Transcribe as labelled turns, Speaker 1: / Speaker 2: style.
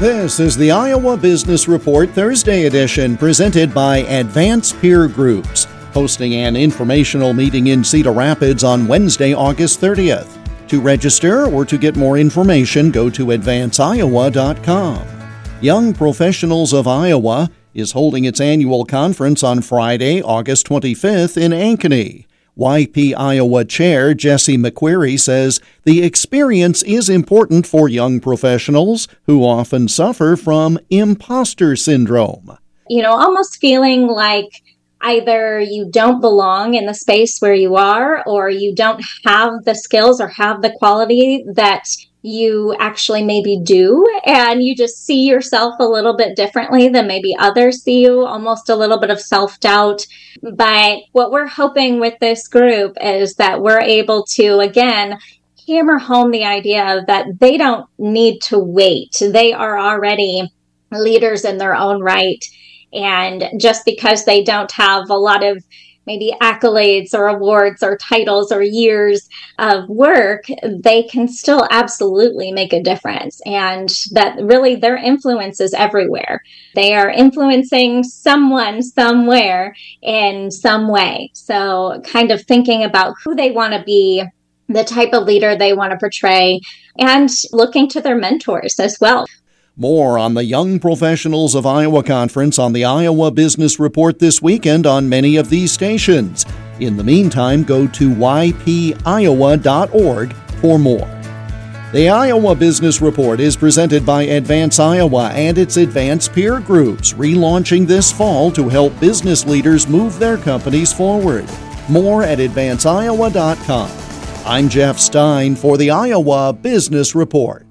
Speaker 1: This is the Iowa Business Report Thursday edition presented by Advance Peer Groups, hosting an informational meeting in Cedar Rapids on Wednesday, August 30th. To register or to get more information, go to advanceiowa.com. Young Professionals of Iowa is holding its annual conference on Friday, August 25th in Ankeny. YP Iowa Chair Jessi McQuerrey says the experience is important for young professionals who often suffer from imposter syndrome.
Speaker 2: You know, almost feeling like either you don't belong in the space where you are or you don't have the skills or have the quality that you actually maybe do and you just see yourself a little bit differently than maybe others see you almost a little bit of self-doubt. But what we're hoping with this group is that we're able to again hammer home the idea that they don't need to wait. They are already leaders in their own right. And just because they don't have a lot of maybe accolades or awards or titles or years of work, they can still absolutely make a difference. And that really their influence is everywhere. They are influencing someone somewhere in some way. So, kind of thinking about who they want to be the type of leader they want to portray and looking to their mentors as well.
Speaker 1: More on the Young Professionals of Iowa Conference on the Iowa Business Report this weekend on many of these stations. In the meantime, go to ypiowa.org for more. The Iowa Business Report is presented by Advance Iowa and its Advance Peer Groups, relaunching this fall to help business leaders move their companies forward. More at advanceiowa.com. I'm Jeff Stein for the Iowa Business Report.